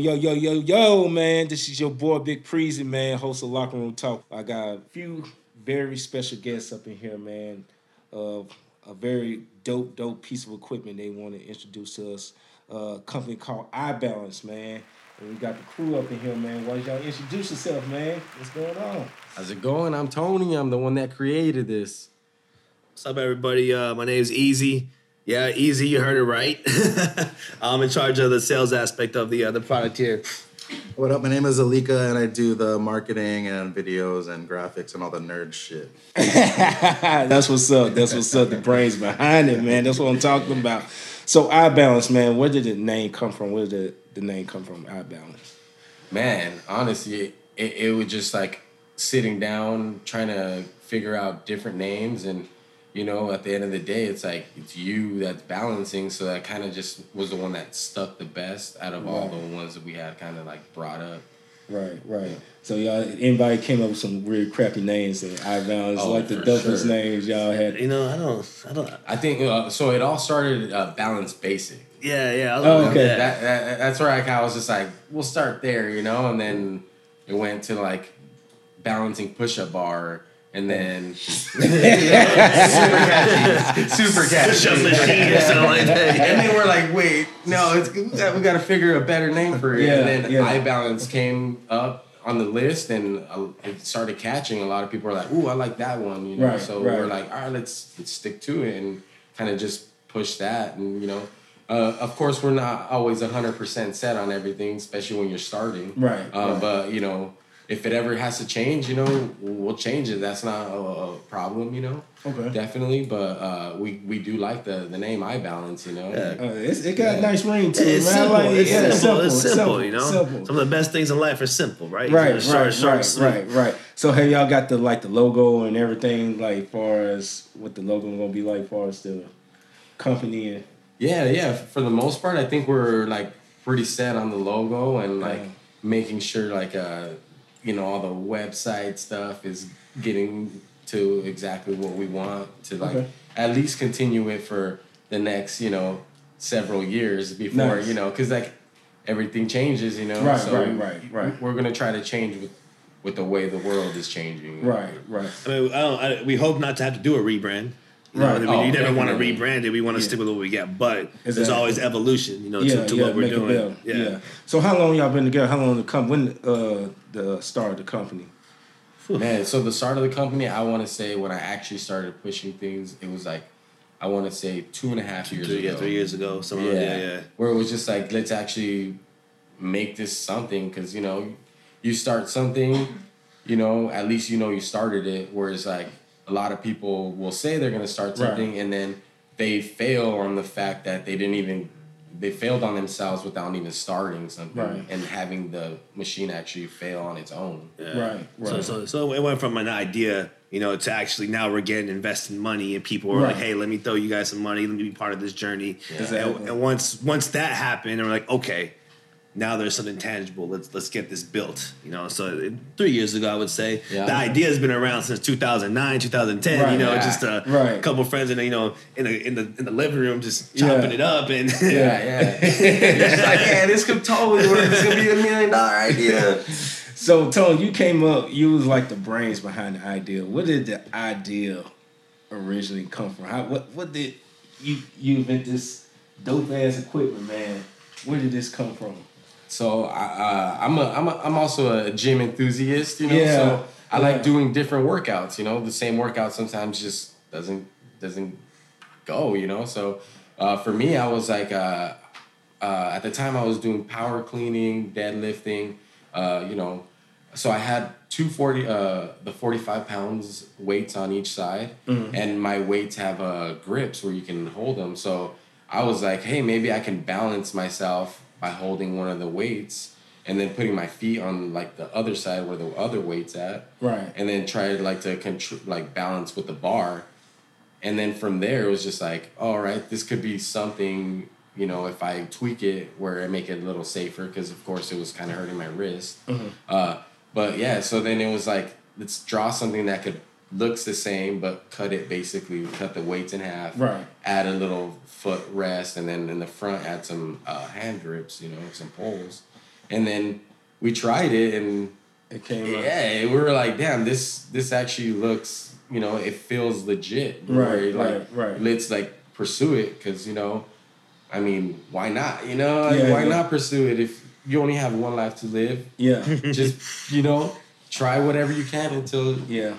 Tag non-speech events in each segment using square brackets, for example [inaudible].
Yo, yo, yo, yo, yo, yo, man. This is your boy Big Preezy, man, host of Locker Room Talk. I got a few very special guests up in here, man. Uh, a very dope, dope piece of equipment they want to introduce to us. Uh, a company called iBalance, man. And we got the crew up in here, man. Why don't y'all introduce yourself, man? What's going on? How's it going? I'm Tony. I'm the one that created this. What's up, everybody? Uh, my name is Easy. Yeah, Easy. You heard it right. [laughs] I'm in charge of the sales aspect of the uh, the product here. What up? My name is Alika, and I do the marketing and videos and graphics and all the nerd shit. [laughs] That's what's up. That's what's up. The brains behind it, man. That's what I'm talking about. So iBalance, man. Where did the name come from? Where did the, the name come from? iBalance. Man, honestly, it, it was just like sitting down, trying to figure out different names. And, you know, at the end of the day, it's like it's you that's balancing. So that kind of just was the one that stuck the best out of all the ones that we had kind of like brought up. Right, right. So y'all, anybody came up with some weird, crappy names that iBalance, Oh, like the for dopest sure. names y'all had. You know, I don't, I don't. I think uh, so. It all started uh, balance basic. Yeah, yeah. I Oh, okay. that. That, that that's where I kind of was just like, we'll start there, you know, and then it went to like balancing push-up bar, and then [laughs] super catchy, super catchy, Push-up machine or something like that. And then we're like, wait, no, it's we got to figure a better name for it. Yeah, and then yeah. balance came up on the list, and uh, it started catching. A lot of people were like, ooh, I like that one, you know. Right, so right. we're like, all right, let's let's stick to it and kind of just push that, and you know. Uh, of course, we're not always hundred percent set on everything, especially when you're starting. Right, Uh, right. But you know, if it ever has to change, you know, we'll change it. That's not a, a problem, you know. Okay. Definitely, but uh, we we do like the the name balance, you know. Yeah. Uh, it's, it got a nice ring to it, man. I simple. like. It's Yeah, simple. It's simple. You know, simple. some of the best things in life are simple, right? Right, It's short, right, short, right, sweet. right, right. So have y'all got the like the logo and everything, like far as what the logo gonna be like, far as the company and Yeah, yeah. For the most part, I think we're like pretty set on the logo and like Yeah. making sure like uh, you know, all the website stuff is getting to exactly what we want to like Okay. at least continue it for the next you know several years before Nice. you know because like everything changes, you know. Right, so right, right, right. We're gonna try to change with with the way the world is changing. right, right. I mean, I don't, I, we hope not to have to do a rebrand. You Right. Know, I mean, Oh, you never want to rebrand it. We want to Yeah. stick with what we got, but there's always evolution. You know, Yeah, to, to yeah, what we're doing. Yeah. Yeah. So how long y'all been together? How long the come when uh the start of the company? Man, so the start of the company, I want to say when I actually started pushing things, it was like, I want to say two and a half years Three, ago. yeah, three years ago. Something Yeah. like that, yeah. Where it was just like, let's actually make this something because, you know, you start something, you know, at least you know you started it. Whereas like a lot of people will say they're going to start Right. something and then they fail on the fact that they didn't even, they failed on themselves without even starting something Right. and having the machine actually fail on its own. Yeah. Right, So, right. so, so it went from an idea, you know, to actually now we're getting investing money, and people were like, "Hey, let me throw you guys some money. Let me be part of this journey." Exactly. And, and once once that happened, and we're like, "Okay, now there's something tangible. Let's let's get this built." You know, so three years ago, I would say Yeah. the idea has been around since 2009, 2010. Right. you know, Yeah. just a Right. couple friends in the, you know in the in the in the living room just chopping Yeah. it up and Yeah, yeah. [laughs] Just like, yeah, this could totally work. This could be a million dollar idea. [laughs] So Tone, you came up. You was like the brains behind the idea. Where did the idea originally come from? How what what did you you invent this dope ass equipment, man? Where did this come from? So I, uh, I'm a, I'm a, I'm also a gym enthusiast, you know. Yeah, So I yeah. like doing different workouts. You know, the same workout sometimes just doesn't doesn't go. You know, so uh, for me, I was like, uh, uh, at the time, I was doing power cleaning, deadlifting. Uh, you know, so I had two forty, uh, the forty five pounds weights on each side, Mm-hmm. and my weights have uh, grips where you can hold them. So I was like, hey, maybe I can balance myself by holding one of the weights and then putting my feet on like the other side where the other weight's at, Right. and then try to like to contr- like balance with the bar, and then from there it was just like, all right, this could be something. You know, if I tweak it where I make it a little safer, because of course it was kind of hurting my wrist. Uh, but yeah, so then it was like, let's draw something that could looks the same, but cut it basically, cut the weights in half. Right. Add a little foot rest, and then in the front add some uh, hand grips. You know, some poles. and then we tried it and It came yeah, we were like, damn, this this actually looks, you know, it feels legit. Right, like, right, right. Let's like pursue it because you know, I mean, why not? You know, like, Yeah, why yeah. not pursue it if you only have one life to live? Yeah, Just you know, try whatever you can until yeah.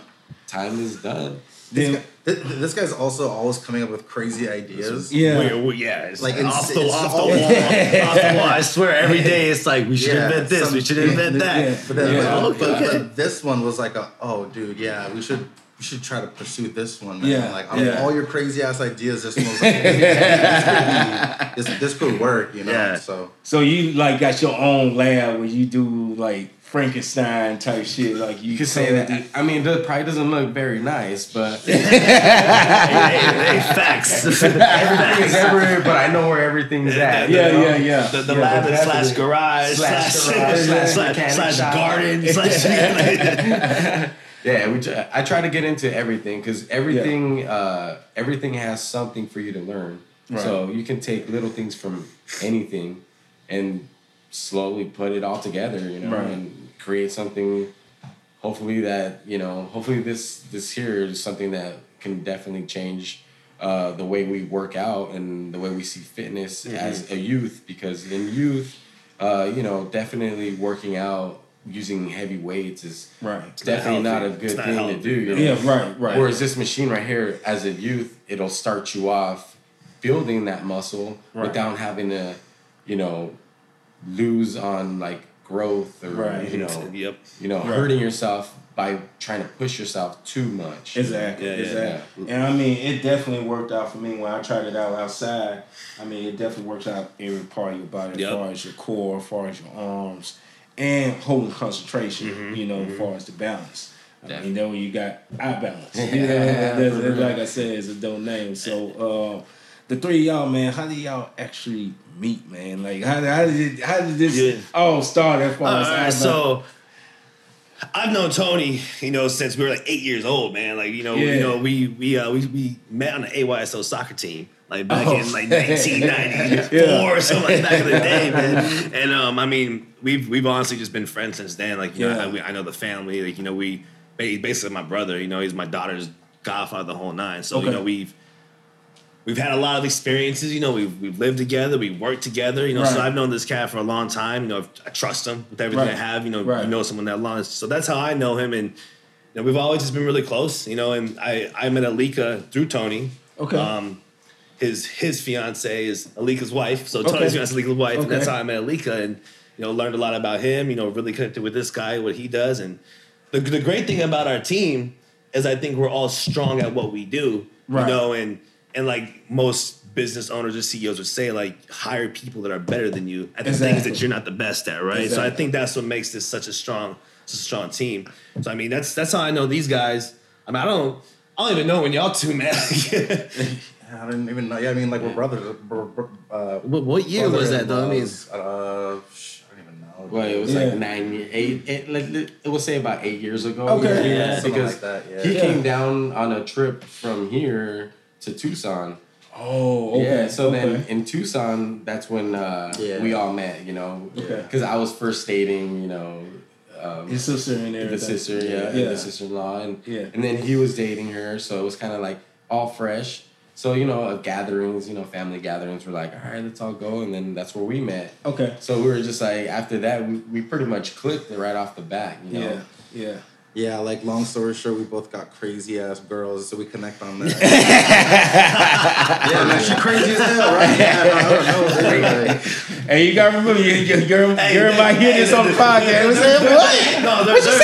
Time is done. Then, Th- th- This guy's also always coming up with crazy ideas. yeah. We- we- yeah, it's Like, like it's- off the it's off the wall, off the [laughs] wall. I swear, every day it's like we should Yeah, invent this, some- we should invent that. yeah. But then, Yeah. but, Okay, but, but this one was like a oh dude yeah we should we should try to pursue this one man. Yeah, like yeah. all your crazy ass ideas this one was like this, could be, this, this could work you know Yeah. so So you like got your own lab where you do like Frankenstein type shit. Like you, You could say that. I mean, it probably doesn't look very nice, but [laughs] Hey, hey, hey, facts. [laughs] everything's everywhere. But I know where everything's at. you Yeah, know? yeah, yeah. The, the Yeah, lab but is slash garage Slash slash garage, [laughs] slash, slash slash, mechanic slash shop. garden slash. Yeah, we I try to get into everything because everything uh, everything has something for you to learn. Right. So you can take little things from anything and slowly put it all together, you know, Right. and create something. Hopefully that you know, hopefully this this here is something that can definitely change uh, the way we work out and the way we see fitness as a youth. Because in youth, uh, you know, definitely working out using heavy weights is Right. definitely not, a good not thing to do. You know? Yeah, right, right. Whereas this machine right here, as a youth, it'll start you off building that muscle Right. without having to, you know, lose on like growth or Right. you know, [laughs] Yep. you know, Right. hurting yourself by trying to push yourself too much. Exactly. Yeah, yeah, exactly. And I mean, it definitely worked out for me when I tried it out outside. I mean, it definitely works out every part of your body, Yep. as far as your core, as far as your arms, and holding concentration. Mm-hmm. You know, as far as the balance. I Yeah. mean, then when you got eye balance. [laughs] You Yeah, know, that's, that's like I said, it's a dope name. So, uh, the three of y'all, man, how did y'all actually meet, man? Like, how, how did it, how did this Yeah. all start? As far as right, so I've known Tony, you know, since we were like eight years old, man. Like, you know, Yeah. you know, we we uh, we we met on the AYSO soccer team, like back Oh. in like 1994 [laughs] Yeah. or something like back in the day, [laughs] man. And um, I mean, we've we've honestly just been friends since then. Like, you Yeah. know, I, we, I know the family. Like, you know, we ba- basically my brother. You know, he's my daughter's godfather, the whole nine. So you know, we've we've had a lot of experiences. You know, we've we've lived together, we've worked together. You know, so I've known this cat for a long time. You know, I trust him with everything Right. I have. You know, Right. you know someone that long. So that's how I know him, and you know, we've always just been really close. You know, and I I met Alika through Tony. Okay. Um, his his fiance is Alika's wife, so Okay. Tony's fiance is Alika's wife, and that's how I met Alika, and you know, learned a lot about him. You know, really connected with this guy, what he does, and the the great thing about our team is I think we're all strong at what we do. Right. You know, and and like most business owners or CEOs would say, like hire people that are better than you at the things Exactly. that you're not the best at, right? So I think that's what makes this such a strong, such a strong team. So I mean, that's that's how I know these guys. I mean, I don't, I don't even know when y'all two met. [laughs] [laughs] I didn't even know yeah I mean like we're brothers br- br- uh, what, what year was that though? I mean, uh, sh- I don't even know Well, it was Yeah. like nine, eight, eight, like it would say about eight years ago. Okay. Yeah, something because like that, yeah. he Yeah. came down on a trip from here to Tucson. oh, okay. Yeah, so then in Tucson, that's when uh, Yeah. we all met. You know, Okay. because I was first dating. You know, um, his sister and everything. the sister, yeah, Yeah. the sister in law, and Yeah. and then he was dating her, so it was kind of like all fresh. So you know, at gatherings, you know, family gatherings, we're like, all right, let's all go, and then that's where we met. Okay. So we were just like, after that, we, we pretty much clicked right off the bat. You know, Yeah. Yeah. yeah like long story short we both got crazy ass girls so we connect on that yeah man she crazy as hell right yeah no, I don't know Hey, you gotta remember, your, your girl, Hey, girl might hear hey, this on the podcast. and say, what? no, they're, What you they're-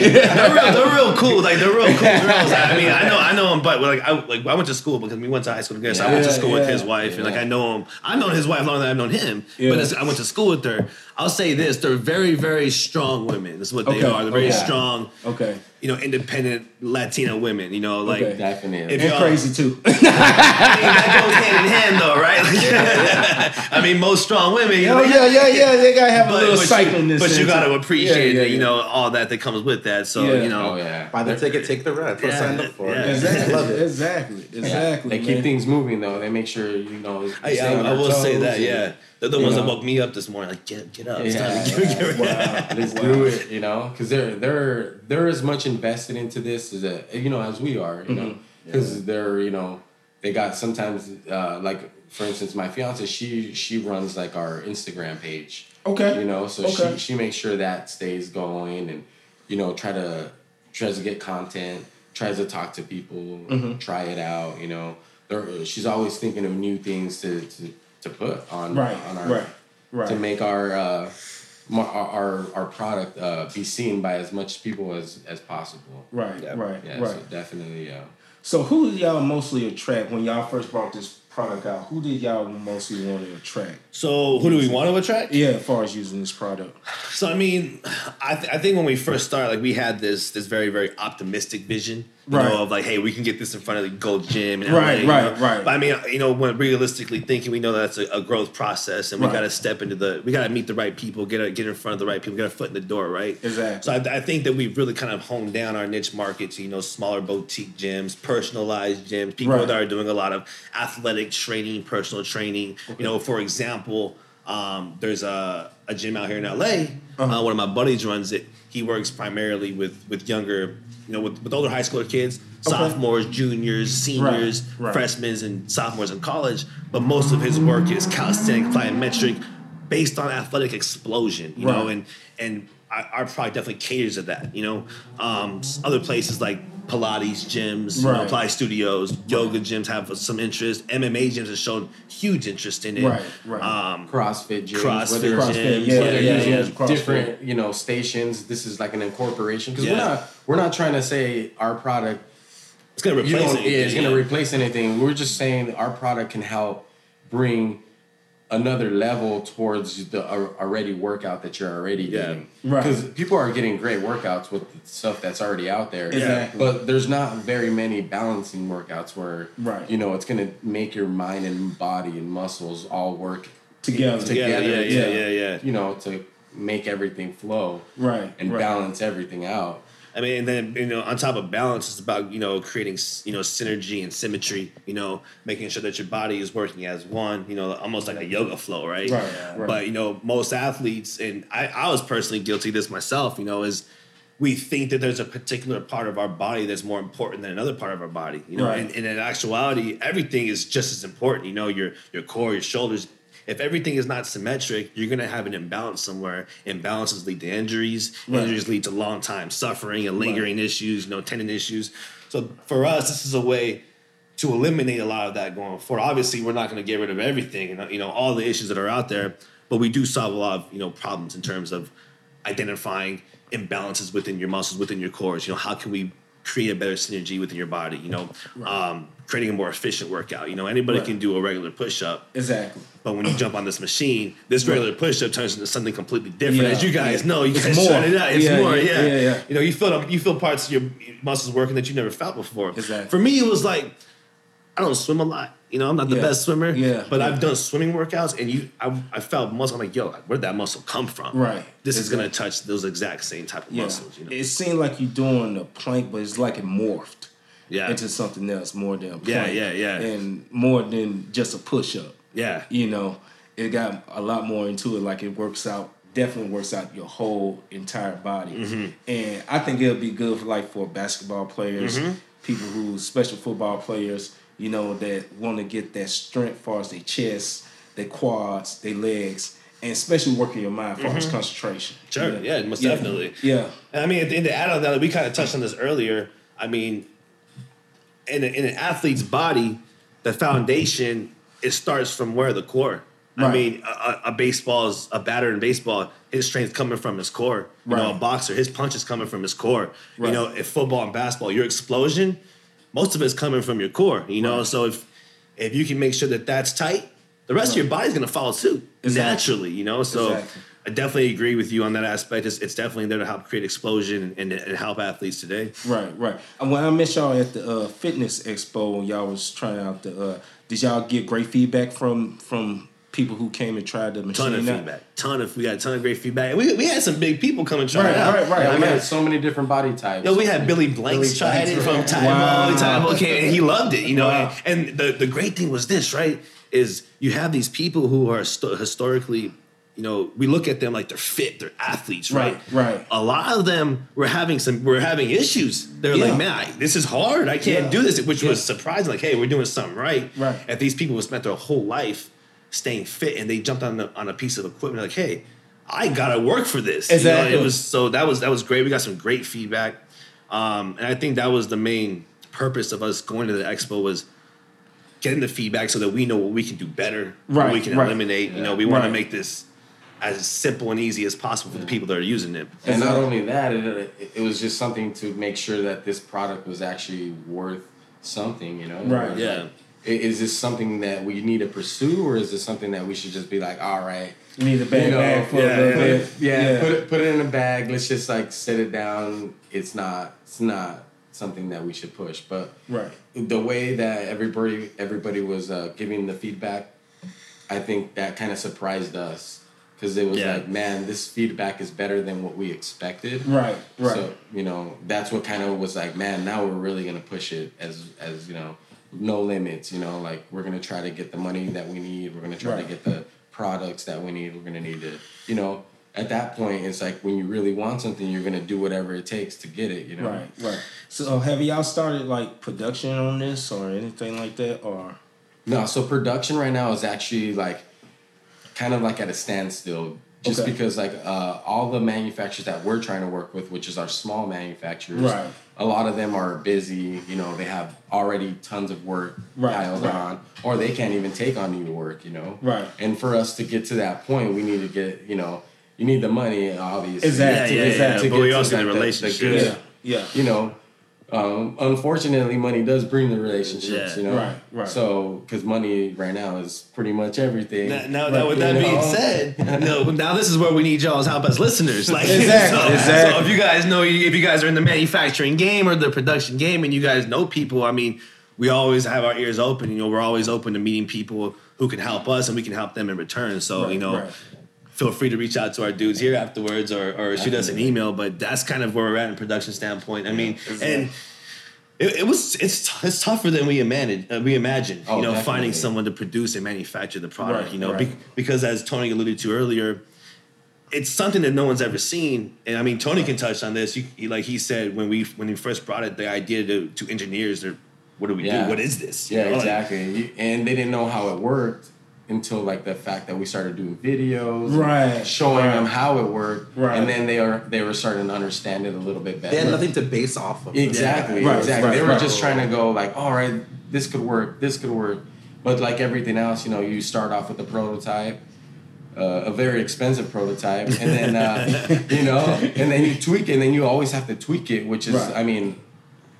they're real, they're real cool. Like they're real cool girls. I mean, I know, I know them, but like, I like I went to school because we went to high school together. So I went to school with his wife, and like. I know him. I've known his wife longer than I've known him. But I went to school with her. I'll say this: they're very, very strong women. That's what they Okay, are. They're very okay. strong, Okay. You know, independent Latina women. You know, like Okay. definitely. If And y'all- crazy too. [laughs] I mean, that goes hand in hand, though, right? Like, [laughs] I mean, most strong women. You oh, know, oh, yeah, yeah, yeah. They gotta have a But, little but, cycleness. you, but you got to appreciate, Yeah, yeah, you know, all that that comes with that. So Yeah. you know, oh yeah, buy the ticket take the ride that's what I Yeah, signed up for yeah. Exactly. love it Exactly. Exactly. They man. keep things moving though. They make sure you know. you I, stay on I, I will say that, and- yeah. They're the You ones know? that woke me up this morning. Like, get get up. It's Yeah. time to get- get ready. Wow. Let's do it, you know, because they're they're they're as much invested into this as a, you know as we are, you know, because they're you know they got sometimes uh, like for instance my fiance she she runs like our Instagram page, Okay. you know, so Okay. she she makes sure that stays going and you know try to tries to get content, tries to talk to people, Mm-hmm. try it out, you know. There, she's always thinking of new things to to, to put on Right. on our Right. Right. to make our uh, our our, our product uh, be seen by as much people as as possible. Right. Yeah. Right. Yeah, right. so definitely. Uh, So who did y'all mostly attract when y'all first brought this product out? Who did y'all mostly want to attract? So who do we want to attract? Yeah, as far as using this product. So I mean, I, th- I think when we first started, like we had this this very very optimistic vision, you Right. know, of like, hey, we can get this in front of the Gold Gym, in Right, LA, you right, know? right. But I mean, you know, when realistically thinking, we know that's a, a growth process, and we Right. got to step into the, we got to meet the right people, get a, get in front of the right people, get a foot in the door, right? Exactly. So I, I think that we've really kind of honed down our niche market to you know smaller boutique gyms, personalized gyms, people Right. that are doing a lot of athletic training, personal training. You know, for example, um, there's a, a gym out here in LA. Uh-huh. Uh, one of my buddies runs it. He works primarily with with younger, you know, with, with older high schooler kids, sophomores, juniors, seniors, right. freshmen, and sophomores in college. But most of his work is calisthenic, plyometric, based on athletic explosion. You know, and and our our product definitely caters to that. You know, um, other places like Pilates gyms, you know, Right. Pilates studios, yoga gyms have some interest. MMA gyms have shown huge interest in it. Right, right. Um, CrossFit gyms, CrossFit whether, gyms, CrossFit, yeah, whether yeah, using yeah, CrossFit. different you know stations. This is like an incorporation because Yeah. we're not we're not trying to say our product it's gonna replace don't, yeah, it's going to replace anything. We're just saying our product can help bring another level towards the uh, already workout that you're already Yeah. getting. Right. Because people are getting great workouts with the stuff that's already out there. Exactly. But there's not very many balancing workouts where Right. you know it's going to make your mind and body and muscles all work Together. together. Yeah, yeah, to, yeah, yeah. You know, to make everything flow Right. and right. balance everything out. I mean, and then you know, on top of balance, it's about you know creating you know synergy and symmetry. You know, making sure that your body is working as one. You know, almost like a yoga flow, right? Right, right. But you know, most athletes, and I, I was personally guilty of this myself. You know, is we think that there's a particular part of our body that's more important than another part of our body. You know, Right. and, and in actuality, everything is just as important. You know, your your core, your shoulders. If everything is not symmetric, you're gonna have an imbalance somewhere. Imbalances lead to injuries. Right. Injuries lead to long time suffering and lingering issues, you know, tendon issues. So for us, this is a way to eliminate a lot of that going forward. Obviously, we're not going to get rid of everything and you know all the issues that are out there, but we do solve a lot of you know problems in terms of identifying imbalances within your muscles, within your cores. You know, how can we create a better synergy within your body? You know, um, creating a more efficient workout. You know, anybody Right. can do a regular push up. Exactly. But when you jump on this machine, this regular push up turns into something completely different. Yeah, As you guys yeah. know, you It's guys more. it out. It's Yeah, more, yeah, yeah. yeah, yeah. You know, you feel you feel parts of your muscles working that you never felt before. Exactly. For me, it was like I don't swim a lot. You know, I'm not the Yeah. best swimmer. Yeah, But yeah. I've done swimming workouts, and you, I, I felt muscle. I'm like, yo, where'd that muscle come from? Right. This is gonna touch those exact same type of Yeah. muscles. You know. It seemed like you're doing a plank, but it's like it morphed yeah. into something else more than a plank. Yeah, yeah, yeah. And more than just a push up. yeah. You know, it got a lot more into it. Like it works out, definitely works out your whole entire body. Mm-hmm. And I think it'll be good for like for basketball players, Mm-hmm. people who special football players, you know, that want to get that strength far as their chest, their quads, their legs, and especially working your mind far as concentration. Mm-hmm. Sure. Yeah, most definitely. Yeah. And I mean, at the add on that, we kind of touched on this earlier. I mean, in, a, in an athlete's body, the foundation it starts from where the core. I mean, a, a- is a batter in baseball. His strength coming from his core. You know, a boxer, his punch is coming from his core. Right. You know, if football and basketball, your explosion, most of it's coming from your core. You know, Right. so if if you can make sure that that's tight, the rest of your body's gonna follow suit Exactly. naturally. You know, so. Exactly. I definitely agree with you on that aspect. It's, it's definitely there to help create explosion and, and help athletes today. Right, right. And when I met y'all at the uh, fitness expo, y'all was trying out the, uh, did y'all get great feedback from from people who came and tried the machine? Ton of out? feedback. Ton of we got a ton of great feedback. And we, we had some big people come and try Right, it out. right, right. Yeah, we had so many different body types. Yo, we had Billy Blanks Billy tried Blanks, it from right. Tae Bo. Wow. Tae Bo came and he loved it, you know. Wow. And, and the, the great thing was this, right? is you have these people who are sto- historically, you know, we look at them like they're fit, they're athletes, right? Right, right. A lot of them were having some, were having issues. They're Yeah. like, man, I, this is hard. I can't Yeah. do this, which was surprising. Like, hey, we're doing something right. Right. And these people who spent their whole life staying fit, and they jumped on the, on a piece of equipment, like, hey, I gotta work for this. You know, Exactly. it was so that was that was great. We got some great feedback, um, and I think that was the main purpose of us going to the expo was getting the feedback so that we know what we can do better, what Right, we can right. eliminate. You know, we want Right. to make this as simple and easy as possible for the people that are using it. And not only that, it, it, it was just something to make sure that this product was actually worth something, you know? Right. Yeah. like, i- Is this something that we need to pursue, or is this something that we should just be like, all right, You need a bag You know, bag for yeah, a little put bit. it, yeah, put it put it in a bag. Let's just like set it down. It's not it's not something that we should push. But Right. the way that everybody everybody was uh, giving the feedback, I think that kind of surprised us because it was Yeah. like, man, this feedback is better than what we expected. Right, right. So you know that's what kind of was like, man. Now we're really gonna push it as as you know, no limits. You know, like we're gonna try to get the money that we need. We're gonna try Right. to get the products that we need. We're gonna need to, you know. At that point, it's like when you really want something, you're gonna do whatever it takes to get it. You know. Right, right. So have y'all started like production on this or anything like that or No, so production right now is actually like kind of like at a standstill. Just Okay. because like uh, all the manufacturers that we're trying to work with, which is our small manufacturers, Right. a lot of them are busy. You know, they have already tons of work Right, piled right. on, or they can't even take on new work. You know, Right. And for us to get to that point, we need to get you know, you need the money, obviously. Exactly, Yeah, yeah, yeah, exactly. But To we get to also need like the- the relationships. good- Yeah, yeah. you know, um, unfortunately, money does bring the relationships. Yeah. You know, Right, right. So, because money right now is pretty much everything. Now, now, Right, now with that you being know? said, [laughs] no, now this is where we need y'all's help as listeners. Like, Exactly, [laughs] so, exactly. so if you guys know, if you guys are in the manufacturing game or the production game, and you guys know people, I mean, we always have our ears open. You know, we're always open to meeting people who can help us, and we can help them in return. So, Right, you know. right. Feel free to reach out to our dudes here afterwards, or, or shoot us an email. But that's kind of where we're at in production standpoint. I mean, and it, it was it's it's tougher than we imagined. Uh, we imagined, Oh, you know, definitely. finding someone to produce and manufacture the product. Right, you know, right. be, because as Tony alluded to earlier, it's something that no one's ever seen. And I mean, Tony can touch on this. You, he, like he said when we when we first brought it, the idea to, to engineers, they're what do we Yeah. do? What is this? You Yeah, know, exactly. You- and they didn't know how it worked until like the fact that we started doing videos, Right, Showing right. them how it worked, Right. And then they are they were starting to understand it a little bit better. They had nothing to base off of. Exactly, Right, exactly. right, they were right. just trying to go like, all right, this could work, this could work. But like everything else, you know, you start off with a prototype, uh, a very expensive prototype, and then uh, [laughs] you know, and then you tweak it, and then you always have to tweak it, which is, Right. I mean,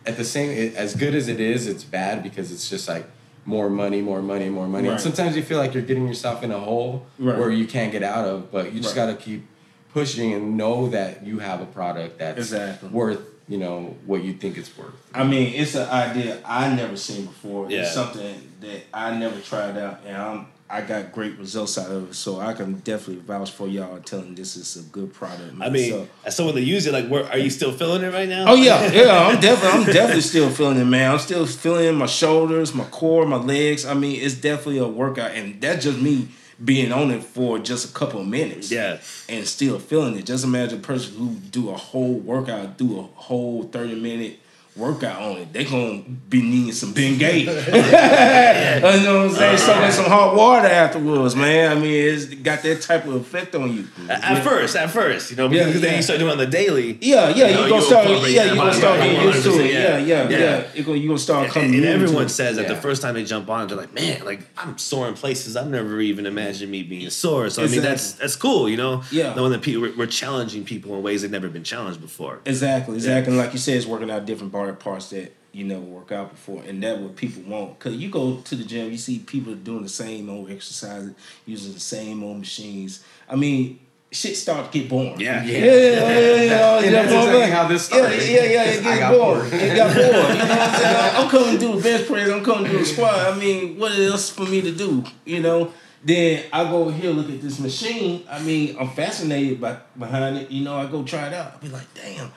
at the same, it, as good as it is, it's bad because it's just like more money, more money, more money. And sometimes you feel like you're getting yourself in a hole Right. where you can't get out of, but you just Right. got to keep pushing and know that you have a product that's Exactly. worth you know what you think it's worth. I mean, it's an idea I never seen before. Yeah. It's something that I never tried out, and I'm, I got great results out of it. So I can definitely vouch for y'all telling this is a good product. I mean, So- as someone that used it, like, where are you still feeling it right now? Oh yeah, yeah. I'm definitely, I'm definitely still feeling it, man. I'm still feeling my shoulders, my core, my legs. I mean, it's definitely a workout, and that's just me being on it for just a couple of minutes. Yeah. and still feeling it. Just imagine a person who do a whole workout, do a whole thirty minute workout on it. They gonna be needing some Bengay. [laughs] [laughs] you know what I'm saying? Soaking uh-huh. some hot water afterwards, man. I mean, it's got that type of effect on you. At first, at first, you know, because Yeah, then you start doing it on the daily. Yeah, yeah, You know, you gonna start. Yeah, that you gonna start by getting used to it. 100%, Yeah, yeah, yeah. yeah. You gonna you gonna start And, coming. and into everyone it. says that the first time they jump on, they're like, "Man, like I'm sore in places I've never even imagined me being sore." So I mean, that's that's cool, you know. Yeah. knowing that people we're, we're challenging people in ways they've never been challenged before. Exactly, exactly. Like you said, it's working out different body parts that you never work out before, and that what people want. Cause you go to the gym, you see people doing the same old exercises, using the same old machines. I mean, shit start to get boring. Yeah. yeah, yeah, yeah. yeah, yeah, And yeah, that's exactly how this started. yeah, yeah. It I gets got bored. bored. It got bored. You know what I'm saying? [laughs] I'm coming to do a bench press. I'm coming to do a squat. I mean, what else for me to do? You know. Then I go over here, look at this machine. I mean, I'm fascinated by behind it. You know, I go try it out. I be like, damn.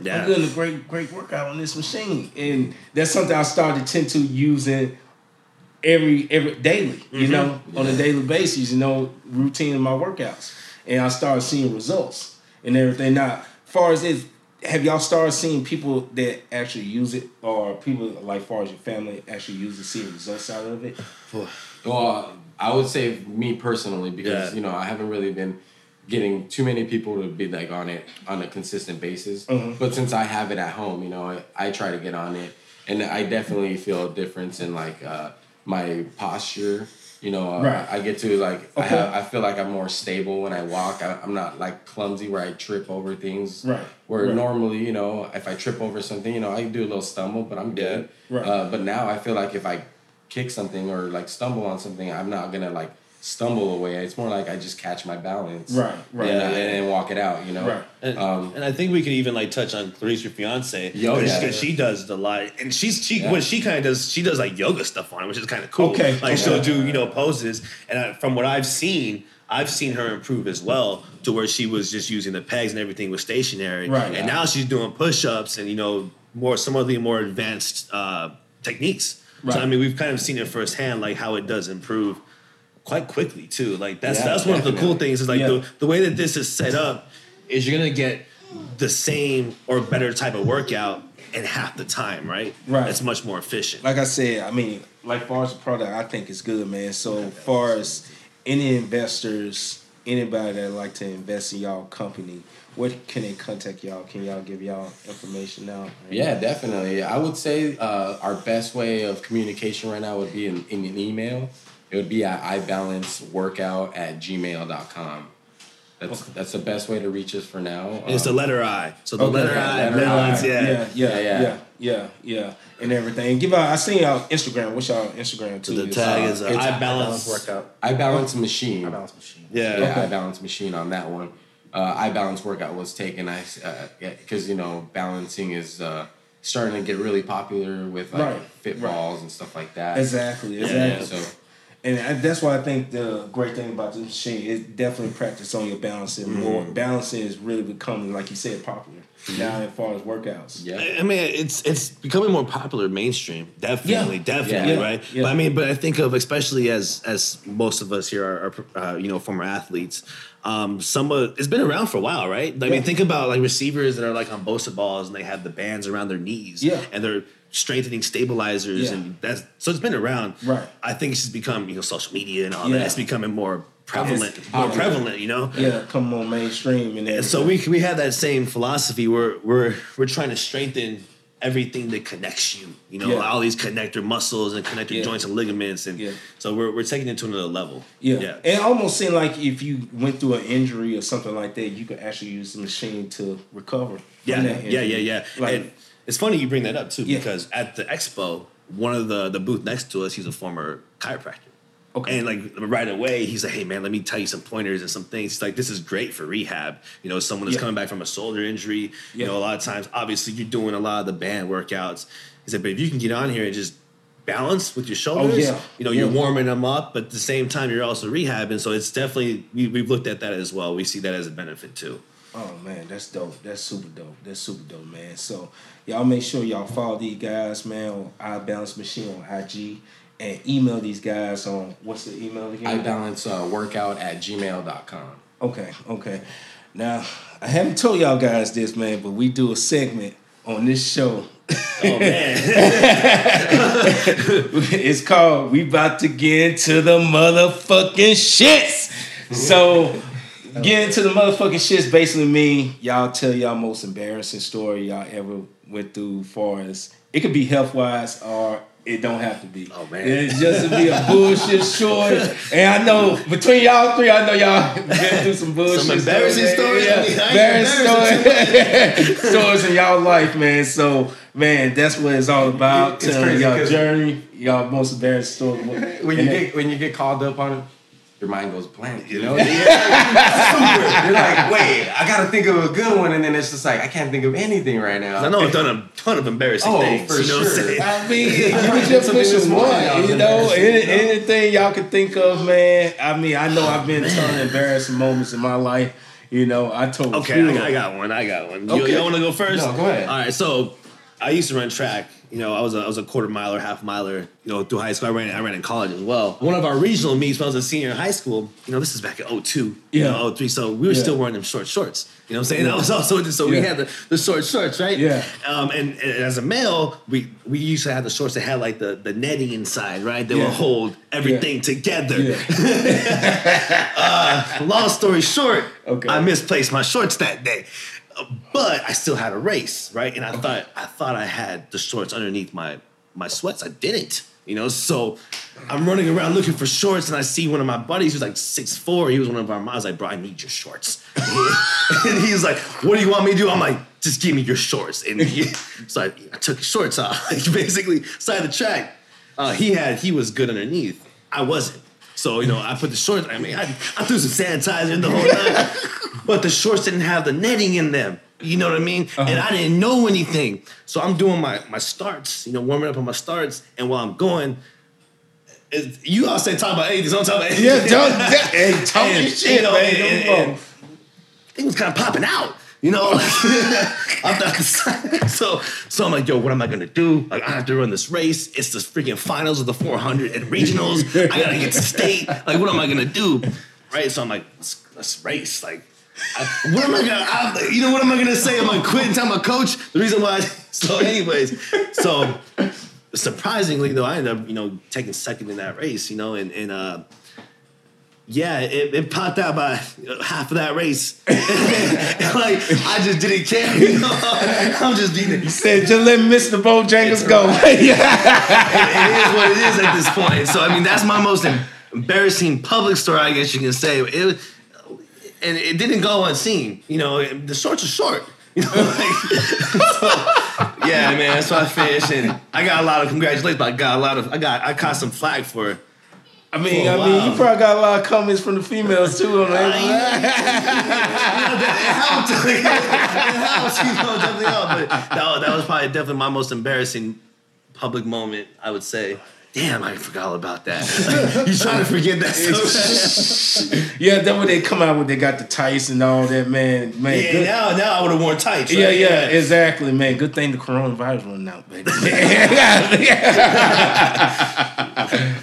Yeah. I'm getting a great, great workout on this machine. And that's something I started to tend to using every every daily, you mm-hmm. know, on a daily basis, you know, routine in my workouts, and I started seeing results and everything. Now, far as it, have y'all started seeing people that actually use it, or people like far as your family actually use it, seeing results out of it? Well, I would say me personally because Yeah. you know I haven't really been getting too many people to be like on it on a consistent basis. Mhm. But since I have it at home, you know, I, I try to get on it, and I definitely feel a difference in like uh, my posture. You know, uh, Right. I get to like I have I feel like I'm more stable when I walk. I, I'm not like clumsy where I trip over things. Right. Where Right. normally, you know, if I trip over something, you know, I do a little stumble, but I'm good. Right. Uh, but now I feel like if I kick something or like stumble on something, I'm not gonna like stumble away. It's more like I just catch my balance. Right, right. And, Yeah. and, and walk it out, you know? Right. And, Um, and I think we could even like touch on Clarice, your fiance. Yo, because yeah. she does it a lot, and she's she Yeah. what she kind of does. She does like yoga stuff on it, which is kind of cool. Okay, like okay. she'll do you know poses, and I, from what I've seen, I've seen her improve as well to where she was just using the pegs and everything was stationary, Right. And Yeah. now she's doing push ups and you know more some of the more advanced uh, techniques. Right. So I mean, we've kind of seen it firsthand, like how it does improve quite quickly too. Like that's Yeah, that's one of the cool things is like Yeah. the, the way that this is set up is you're gonna get the same or better type of workout in half the time, right? Right. It's much more efficient. like I said, I mean, like far as the product, I think it's good, man. So far as any investors, anybody that like to invest in y'all company, what can they contact y'all? Can y'all give y'all information now? Yeah, definitely. I would say uh, our best way of communication right now would be in, in an email. It would be at ibalanceworkout at gmail.com. That's that's the best way to reach us for now. And it's the Um, letter I. So the Okay. letter Yeah, I, letter balance, I. yeah. yeah, yeah, Yeah, yeah, yeah. yeah, yeah, and everything. Give out. I seen y'all Instagram. What's y'all Instagram too? the tag uh, is uh, it's- I Balance balance. workout. I balance machine. I balance machine. Yeah. Yeah, Okay. I balance machine on that one. Uh, I balance workout was taken. I because you know balancing is uh, starting to get really popular with like Right, fit right. balls and stuff like that. Exactly, Yeah, exactly. So And I- that's why I think the great thing about this machine is definitely practice on your balancing. Mm-hmm. More balancing is really becoming, like you said, popular now as far as workouts. yeah. I I mean, it's it's becoming more popular mainstream. Definitely, Yeah. definitely, Yeah. right? Yeah. But I mean, but I think of especially as as most of us here are, are uh, you know former athletes. Um, some of it's been around for a while, right? I Yeah. mean, think about like receivers that are like on BOSU balls and they have the bands around their knees, Yeah. and they're strengthening stabilizers, Yeah. and that's so it's been around. Right. I think it's just become you know social media and all Yeah. that. It's becoming more prevalent, It's more prevalent. You know, Yeah, come on mainstream and and so we we have that same philosophy. We're we're we're trying to strengthen everything that connects you. You know, Yeah. all these connector muscles and connector Yeah. joints and ligaments, and Yeah. so we're we're taking it to another level. Yeah. yeah. It almost seemed like if you went through an injury or something like that, you could actually use the machine to recover. Yeah, yeah, yeah, yeah. Like, and it's funny you bring that up too, Yeah. because at the expo, one of the the booth next to us, he's a former chiropractor. Okay. And like right away, he's like, "Hey man, let me tell you some pointers and some things." He's like, "This is great for rehab." You know, someone that's Yeah. coming back from a shoulder injury. You know, a lot of times, obviously, you're doing a lot of the band workouts. He said, "But if you can get on here and just balance with your oh, shoulders, Oh, yeah. you know, you're warming them up, but at the same time, you're also rehabbing. So it's definitely we, we've looked at that as well. We see that as a benefit too. Oh man, that's dope. That's super dope. That's super dope, man. So y'all make sure y'all follow these guys, man, on I Balance Machine on IG and email these guys on what's the email again? I balance uh, workout at gmail.com. Okay, okay. Now I haven't told y'all guys this, man, but we do a segment on this show. Oh [laughs] man. it's called We About to Get Into the Motherfucking Shits. So get into the motherfucking shits basically mean y'all tell y'all most embarrassing story y'all ever went through far as it could be health wise or it don't have to be. Oh, man. It's just to be a bullshit [laughs] story. And I know between y'all three, I know y'all [laughs] been through some bullshit. Some embarrassing stories? Yeah, I mean, I ain't embarrassing stories. [laughs] stories in y'all life, man. So, man, that's what it's all about. It's Telling crazy y'all journey, y'all most embarrassing story. When you And get when you get called up on it, your mind goes blank. You know, [laughs] You're like, wait, I gotta think of a good one, and then it's just like I can't think of anything right now. I know I've done a ton of embarrassing Oh, things. for you know what I'm sure. saying? I [laughs] mean, you probably was did just something this pushing morning that one. You know, any, you know? anything y'all can think of, man. I mean, I know oh, I've been ton of embarrassing moments in my life. You know, I told Okay, few I got, I got one. I got one. You, Okay. y'all want to go first? No, go ahead. All right, so I used to run track You know, I was a, I was a quarter miler, half miler. You know, through high school, I ran I ran in college as well. One of our regional meets when I was a senior in high school. You know, this is back in 02, Yeah. you know, 03. So we were Yeah. still wearing them short shorts. You know what I'm saying? That was also so we had the, the short shorts, right? Yeah. Um, and, and as a male, we we used to have the shorts that had like the the netting inside, right? That Yeah. will hold everything together. Yeah. [laughs] Long story short, Okay. I misplaced my shorts that day, Uh, but I still had a race, right? And I thought I thought I had the shorts underneath my my sweats. I didn't, you know. So I'm running around looking for shorts, and I see one of my buddies who's like six four. He was one of our. I was like, bro, I need your shorts. [laughs] and he was like, what do you want me to do? I'm like, just give me your shorts. And he, [laughs] so I, I took his shorts off, like [laughs] basically side of the track. Uh, he had he was good underneath. I wasn't. So you know, I put the shorts. I mean, I, I threw some sanitizer in the whole nine, [laughs] but the shorts didn't have the netting in them. You know what I mean? And uh-huh. I didn't know anything. So I'm doing my my starts. You know, warming up on my starts, and while I'm going. You all say talk about anything, so I'm talking about anything. Yeah, don't, [laughs] hey, talk And, your shit, you know, man. and- and- thing was kind of popping out, you know. [laughs] I'm not so so I'm like, yo, what am I gonna do? Like, I have to run this race. It's the freaking finals of the 400 and regionals. I gotta get to state. Like, what am I gonna do? Right. So I'm like, let's, let's race. Like, I, what am I gonna? I, you know, what am I gonna say? I'm gonna quit and tell my coach the reason why. [laughs] So, anyways, so surprisingly though, I ended up you know taking second in that race. You know, and and uh yeah, it, it popped out by half of that race. [laughs] like I just didn't care. You know? I'm just being it, Said, just let Mr. Bojangles go. [laughs] yeah. it is what it is at this point. So I mean, that's my most embarrassing public story, I guess you can say. It and it didn't go unseen. You know, the shorts are short. You know, like, [laughs] so, yeah, man. So I finished, and I got a lot of congratulations. But I got a lot of, I got, I caught some flack for. I mean, I mean, you probably got a lot of comments from the females too. On helped. you know, definitely [laughs] helped. But that, that was probably definitely my most embarrassing public moment, I would say. Damn, I forgot about that. [laughs] you trying to forget that stuff? [laughs] Yeah, then when they come out when they got the tights and all that, man, man. yeah, good- now, now I would have worn tights. Right? Yeah, yeah, exactly, man. Good thing the coronavirus went out, baby. [laughs]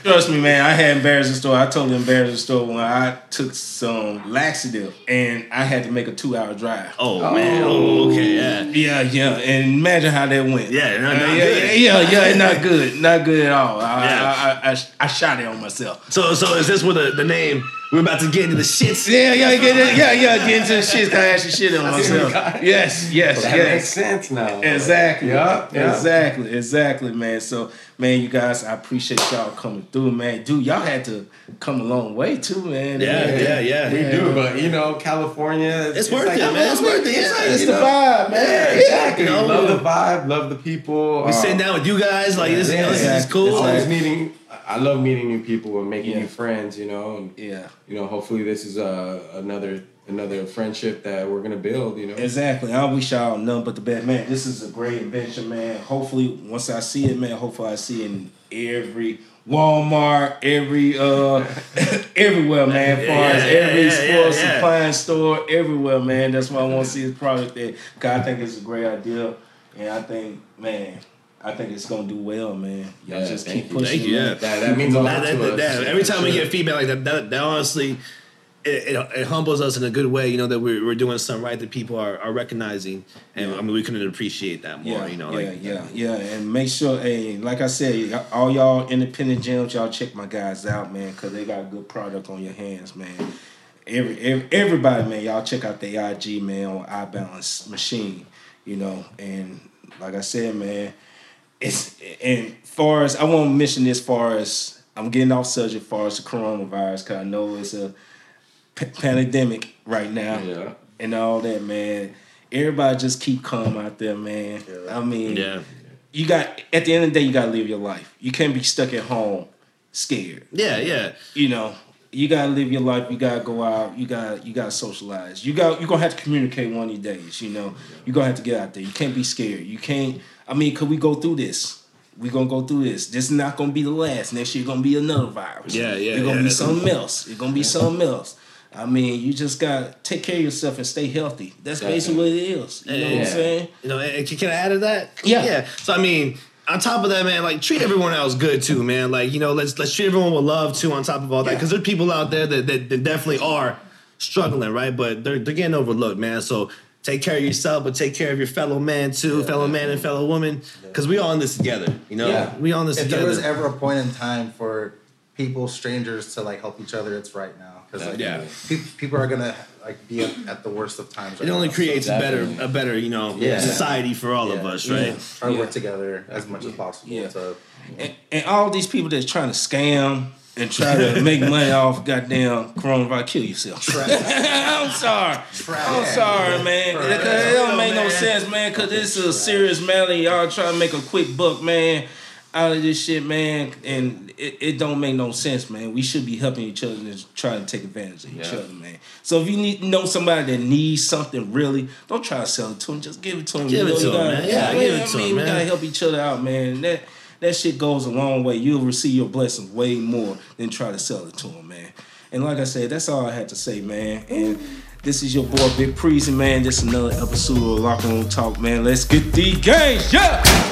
Trust me, man. I had embarrassing story. I told the embarrassing story when I took some laxative and I had to make a two-hour drive. Oh, man. Oh, okay, yeah. Yeah, yeah, and imagine how that went. Yeah, not- Uh, yeah, good. yeah, yeah, yeah, not good, not good at all. I, Yeah. I, I, I, I shot it on myself. So, so is this where the, the name, we're about to get into the shits? Yeah, yeah, get it, yeah, yeah, get into the shit. 'cause I actually shit on myself. Yes, yes, That yes. makes sense now. Exactly. Yeah, yeah. Exactly. Exactly, man. So, man, you guys, I appreciate y'all coming through, man. Dude, y'all had to come a long way too, man. Yeah, yeah, yeah. We do, but you know, California. It's worth it, man. It's worth it. It's, Yeah, like, It's the know, vibe, man. Yeah, exactly. You know, love we- the vibe, love the people. We uh, sitting down with you guys, like, this, you know, this is cool. It's always Like- meeting. I love meeting new people and making Yeah. new friends. You know, and Yeah. you know, hopefully this is uh, another another friendship that we're gonna build. You know, Exactly. I wish y'all none but the best, man. This is a great invention, man. Hopefully, once I see it, man. Hopefully, I see it in every Walmart, every uh, [laughs] everywhere, man. As far as Yeah, every yeah, yeah, sports yeah. store, everywhere, man. That's why I want to see this product. There, cause I think it's a great idea, and I think, man, I think it's gonna do well, man. Y'all Yeah, just keep pushing. Thank you, yeah. that, that means a lot That- to that- us. that- every time we get [laughs] feedback like that, that, that honestly, it, it, it humbles us in a good way. You know that we're, we're doing something right that people are, are recognizing, and I mean we couldn't appreciate that more. Yeah, you know, yeah, like, yeah, yeah, and make sure, hey, like I said, all y'all independent gyms, y'all check my guys out, man, because they got a good product on your hands, man. Every, every everybody, man, y'all check out the IG, man, on iBalance Machine, you know, and like I said, man, it's and far as I won't mention this, far as I'm getting off subject, far as the coronavirus, because I know it's a p- pandemic right now Yeah. and all that, man. Everybody just keep calm out there, man. I mean, yeah, you got at the end of the day, you gotta live your life. You can't be stuck at home scared. yeah, yeah. You know, you gotta live your life. You gotta go out. You got you gotta socialize. You got you're gonna have to communicate one of these days. You know, you're gonna have to get out there. You can't be scared. You can't. I mean, could we go through this? We're gonna go through this. This is not gonna be the last. Next year gonna be another virus. Yeah, yeah, It's gonna yeah. be something else. It's gonna be something else. I mean, you just gotta take care of yourself and stay healthy. That's basically what it is. You know what I'm saying? You know, and can can I add to that? Yeah. yeah. So I mean, on top of that, man, like treat everyone else good too, man. Like you know, let's let's treat everyone with love too. On top of all that, because there's people out there that, that, that definitely are struggling, right? But they're they're getting overlooked, man. So take care of yourself, but take care of your fellow man too, fellow man and fellow woman, because we all in this together. You know, Yeah. we all in this If together. there was ever a point in time for people, strangers, to like help each other, it's right now. Because like, Yeah. pe- people are gonna like be at, at the worst of times. Right it only now. creates a better a better you know Yeah. society for all of us, right? So try to Yeah. work together as much as possible. Yeah. To, And, and all these people that's trying to scam and try to make money off goddamn coronavirus, kill yourself. [laughs] I'm sorry. I'm sorry, man. It, it don't make no sense, man, because this is a serious matter. Y'all try to make a quick buck, man, out of this shit, man, and it, it don't make no sense, man. We should be helping each other and try to take advantage of each Yeah. other, man. So if you need know somebody that needs something really, don't try to sell it to them. Just give it to them. Give you it to you 'em, gotta- man. Yeah, give it I to mean, 'em, we gotta help each other out, man. That that shit goes a long way. You'll receive your blessing way more than try to sell it to them, man. And like I said, that's all I had to say, man. And this is your boy Big Preezy, man. Is another episode of Locker Room Talk, man. Let's get the game, yeah.